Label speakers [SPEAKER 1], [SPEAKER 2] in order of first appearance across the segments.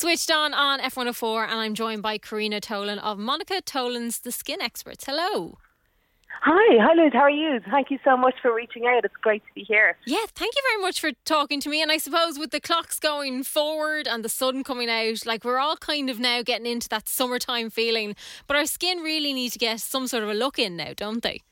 [SPEAKER 1] Switched on on F104, and I'm joined by Corinna Tolan of Monica Tolan's The Skin Experts. Hello.
[SPEAKER 2] Hi, hi Liz, how are you? Thank you so much for reaching out. It's great to be here.
[SPEAKER 1] Yeah, thank you very much for talking to me. And I suppose with the clocks going forward and the sun coming out, like we're all kind of now getting into that summertime feeling. But our skin really needs to get some sort of a look in now, don't they?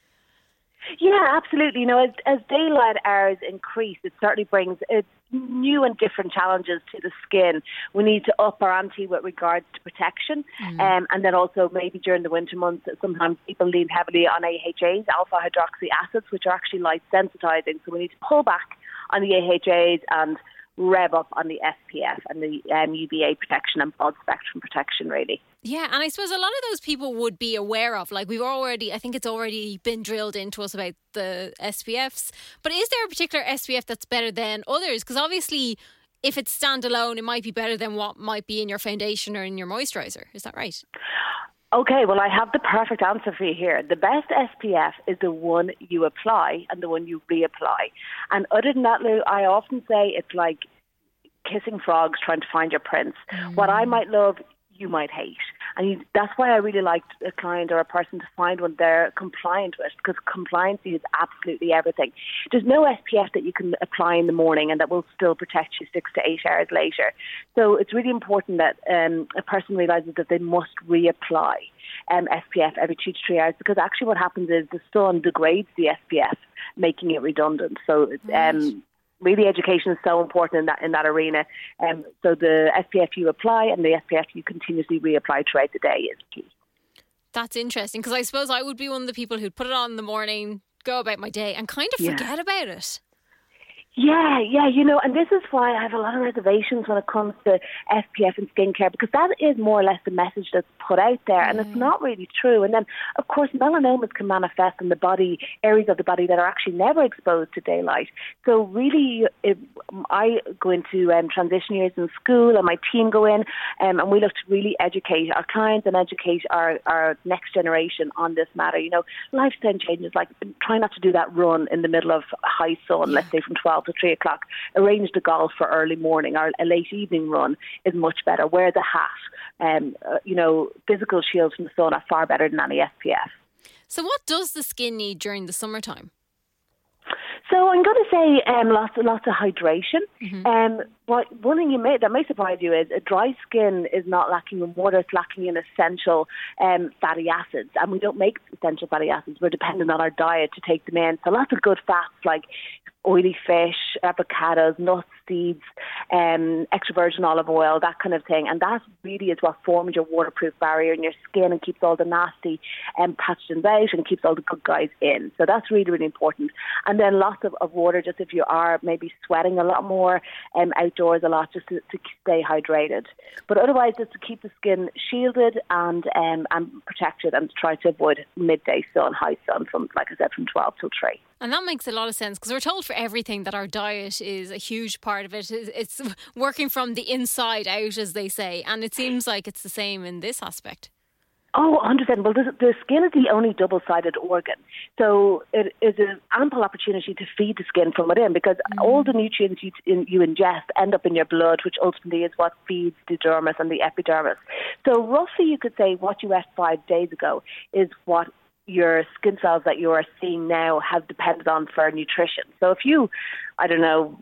[SPEAKER 2] Yeah, absolutely. You know, as, as daylight hours increase, it certainly brings uh, new and different challenges to the skin. We need to up our ante with regards to protection, mm. um, and then also maybe during the winter months, sometimes people lean heavily on AHAs, alpha hydroxy acids, which are actually light sensitizing. So we need to pull back on the AHAs and rev up on the SPF and the um, UVA protection and broad spectrum protection, really.
[SPEAKER 1] Yeah, and I suppose a lot of those people would be aware of, like we've already, I think it's already been drilled into us about the SPFs. But is there a particular SPF that's better than others? Because obviously, if it's standalone, it might be better than what might be in your foundation or in your moisturizer. Is that right?
[SPEAKER 2] Okay, well, I have the perfect answer for you here. The best SPF is the one you apply and the one you reapply. And other than that, Lou, I often say it's like kissing frogs trying to find your prince. Mm. What I might love, you might hate. And you, that's why I really liked a client or a person to find one they're compliant with because compliance is absolutely everything. There's no SPF that you can apply in the morning and that will still protect you six to eight hours later. So it's really important that um, a person realizes that they must reapply um, SPF every two to three hours because actually what happens is the sun degrades the SPF, making it redundant. So um, really education is so important in that in that arena. Um, so the SPF you apply and the SPF you continuously reapply throughout the day is key.
[SPEAKER 1] That's interesting because I suppose I would be one of the people who'd put it on in the morning, go about my day, and kind of forget yeah. about it.
[SPEAKER 2] Yeah, yeah, you know, and this is why I have a lot of reservations when it comes to SPF and skincare because that is more or less the message that's put out there, and it's not really true. And then, of course, melanomas can manifest in the body, areas of the body that are actually never exposed to daylight. So, really, if I go into um, transition years in school, and my team go in, um, and we look to really educate our clients and educate our, our next generation on this matter. You know, lifestyle changes like try not to do that run in the middle of high sun, yeah. let's say from 12 to three o'clock. Arrange the golf for early morning or a late evening run is much better. Wear the hat. Um, uh, you know, physical shields from the sun are far better than any SPF.
[SPEAKER 1] So, what does the skin need during the summertime?
[SPEAKER 2] So I'm going to say um, lots, lots of hydration. Mm-hmm. Um, what, one thing you may, that may surprise you is a dry skin is not lacking in water; it's lacking in essential um, fatty acids, and we don't make essential fatty acids. We're dependent on our diet to take them in. So lots of good fats like oily fish, avocados, nuts, seeds, um, extra virgin olive oil, that kind of thing. And that really is what forms your waterproof barrier in your skin and keeps all the nasty um, pathogens out and keeps all the good guys in. So that's really, really important. And then lots of, of water, just if you are maybe sweating a lot more um, outdoors a lot, just to, to stay hydrated. But otherwise, just to keep the skin shielded and um, and protected and try to avoid midday sun, high sun from, like I said, from 12 till 3.
[SPEAKER 1] And that makes a lot of sense because we're told for everything that our diet is a huge part of it. It's working from the inside out, as they say. And it seems like it's the same in this aspect.
[SPEAKER 2] Oh, 100%. Well, the, the skin is the only double sided organ. So it is an ample opportunity to feed the skin from within because mm. all the nutrients you, in, you ingest end up in your blood, which ultimately is what feeds the dermis and the epidermis. So, roughly, you could say what you ate five days ago is what your skin cells that you are seeing now have depended on for nutrition. So if you, I don't know,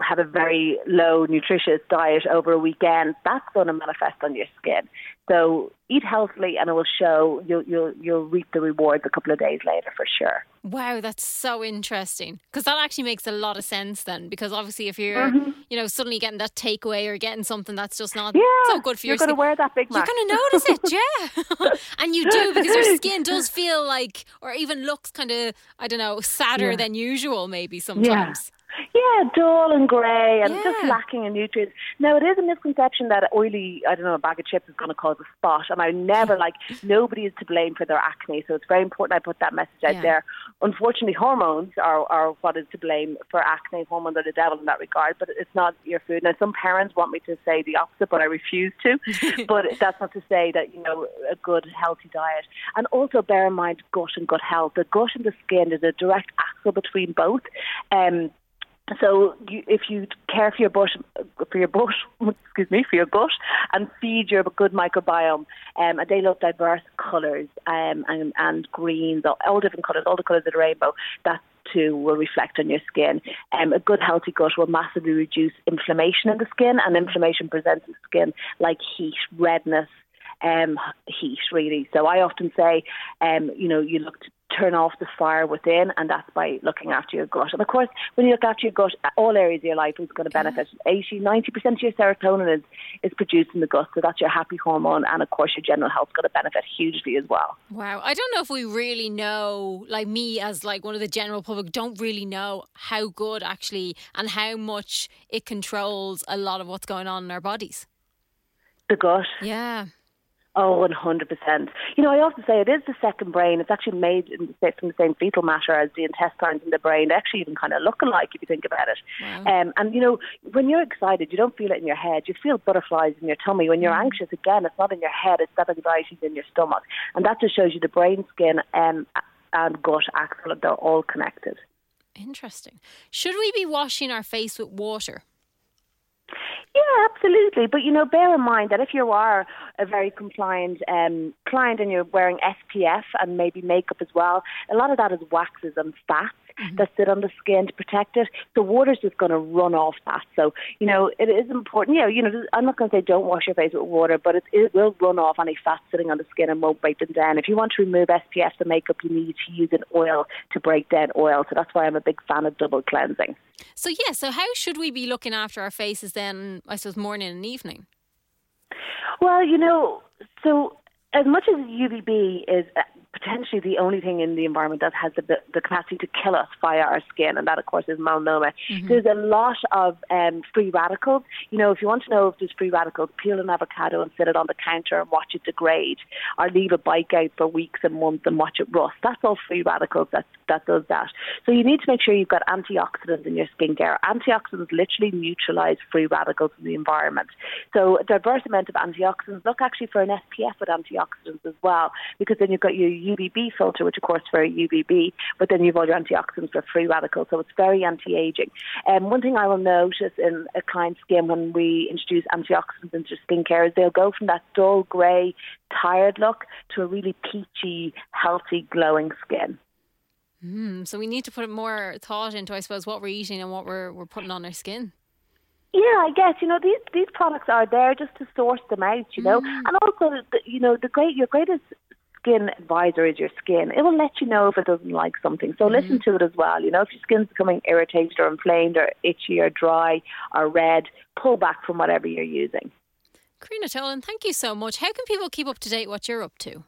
[SPEAKER 2] have a very low nutritious diet over a weekend, that's going to manifest on your skin. So eat healthily, and it will show you'll you'll you'll reap the rewards a couple of days later for sure.
[SPEAKER 1] Wow, that's so interesting because that actually makes a lot of sense then. Because obviously, if you're mm-hmm. you know suddenly getting that takeaway or getting something that's just not
[SPEAKER 2] yeah,
[SPEAKER 1] so good for your
[SPEAKER 2] you're going to wear that big.
[SPEAKER 1] Mac. You're going to notice it, yeah, and you do because your skin does feel like, or even looks kind of I don't know sadder yeah. than usual maybe sometimes.
[SPEAKER 2] Yeah. Yeah, dull and grey and yeah. just lacking in nutrients. Now, it is a misconception that oily, I don't know, a bag of chips is going to cause a spot. And I never, like, nobody is to blame for their acne. So it's very important I put that message out yeah. there. Unfortunately, hormones are, are what is to blame for acne. Hormones are the devil in that regard, but it's not your food. Now, some parents want me to say the opposite, but I refuse to. but that's not to say that, you know, a good, healthy diet. And also bear in mind gut and gut health. The gut and the skin is a direct axle between both. Um, So you, if you care for your butt, for your butt, excuse me, for your gut, and feed your good microbiome, um, and they love diverse colours um, and and greens, all, all different colours, all the colours of the rainbow. That too will reflect on your skin. Um, a good healthy gut will massively reduce inflammation in the skin, and inflammation presents in skin like heat, redness, um, heat, really. So I often say, um, you know, you look turn off the fire within, and that's by looking after your gut. And of course, when you look after your gut, all areas of your life is going to benefit. Mm. 80, 90% of your serotonin is, is produced in the gut, so that's your happy hormone, and of course, your general health is going to benefit hugely as well.
[SPEAKER 1] Wow, I don't know if we really know, like me as like one of the general public, don't really know how good actually and how much it controls a lot of what's going on in our bodies.
[SPEAKER 2] The gut.
[SPEAKER 1] Yeah.
[SPEAKER 2] Oh, 100%. You know, I often say it is the second brain. It's actually made from the same fetal matter as the intestines in the brain. They actually even kind of look alike if you think about it. Wow. Um, and, you know, when you're excited, you don't feel it in your head. You feel butterflies in your tummy. When you're mm. anxious, again, it's not in your head, it's that anxiety in your stomach. And that just shows you the brain, skin, um, and gut axle, they're all connected.
[SPEAKER 1] Interesting. Should we be washing our face with water?
[SPEAKER 2] Yeah, absolutely. But you know, bear in mind that if you are a very compliant um, client and you're wearing SPF and maybe makeup as well, a lot of that is waxes and fats mm-hmm. that sit on the skin to protect it. The water's just going to run off that. So you know, it is important. Yeah, you know, I'm not going to say don't wash your face with water, but it, it will run off any fat sitting on the skin and won't break them down. If you want to remove SPF the makeup, you need to use an oil to break down oil. So that's why I'm a big fan of double cleansing.
[SPEAKER 1] So yeah, so how should we be looking after our faces then? I suppose morning and evening.
[SPEAKER 2] Well, you know, so as much as UVB is potentially the only thing in the environment that has the, the capacity to kill us via our skin, and that, of course, is melanoma. Mm-hmm. There's a lot of um, free radicals. You know, if you want to know if there's free radicals, peel an avocado and sit it on the counter and watch it degrade, or leave a bike out for weeks and months and watch it rust. That's all free radicals that, that does that. So you need to make sure you've got antioxidants in your skincare. Antioxidants literally neutralize free radicals in the environment. So a diverse amount of antioxidants. Look actually for an SPF with antioxidants as well, because then you've got your UVB filter, which of course is very UVB, but then you've all your antioxidants for free radicals, so it's very anti-aging. Um, one thing I will notice in a client's skin when we introduce antioxidants into skincare is they'll go from that dull grey, tired look to a really peachy, healthy, glowing skin.
[SPEAKER 1] Mm, so we need to put more thought into, I suppose, what we're eating and what we're we're putting on our skin.
[SPEAKER 2] Yeah, I guess you know these these products are there just to source them out, you know, mm. and also the, you know the great your greatest skin advisor is your skin. It will let you know if it doesn't like something. So mm-hmm. listen to it as well. You know, if your skin's becoming irritated or inflamed or itchy or dry or red, pull back from whatever you're using.
[SPEAKER 1] Corinna Tolan, thank you so much. How can people keep up to date what you're up to?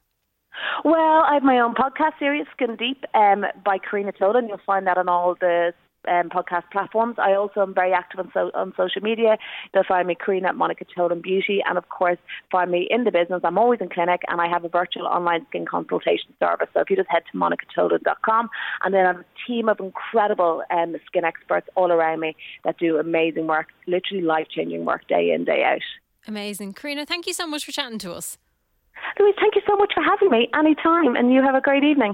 [SPEAKER 2] Well, I have my own podcast series, Skin Deep, um, by Corinna Tolan. You'll find that on all the um, podcast platforms. I also am very active on, so, on social media. They'll find me Corinna at Monica Tolan Beauty, and of course, find me in the business. I'm always in clinic, and I have a virtual online skin consultation service. So if you just head to monicatolan.com, and then I have a team of incredible um, skin experts all around me that do amazing work, literally life changing work day in day out.
[SPEAKER 1] Amazing, Corinna. Thank you so much for chatting to us.
[SPEAKER 2] Louise, thank you so much for having me anytime, and you have a great evening.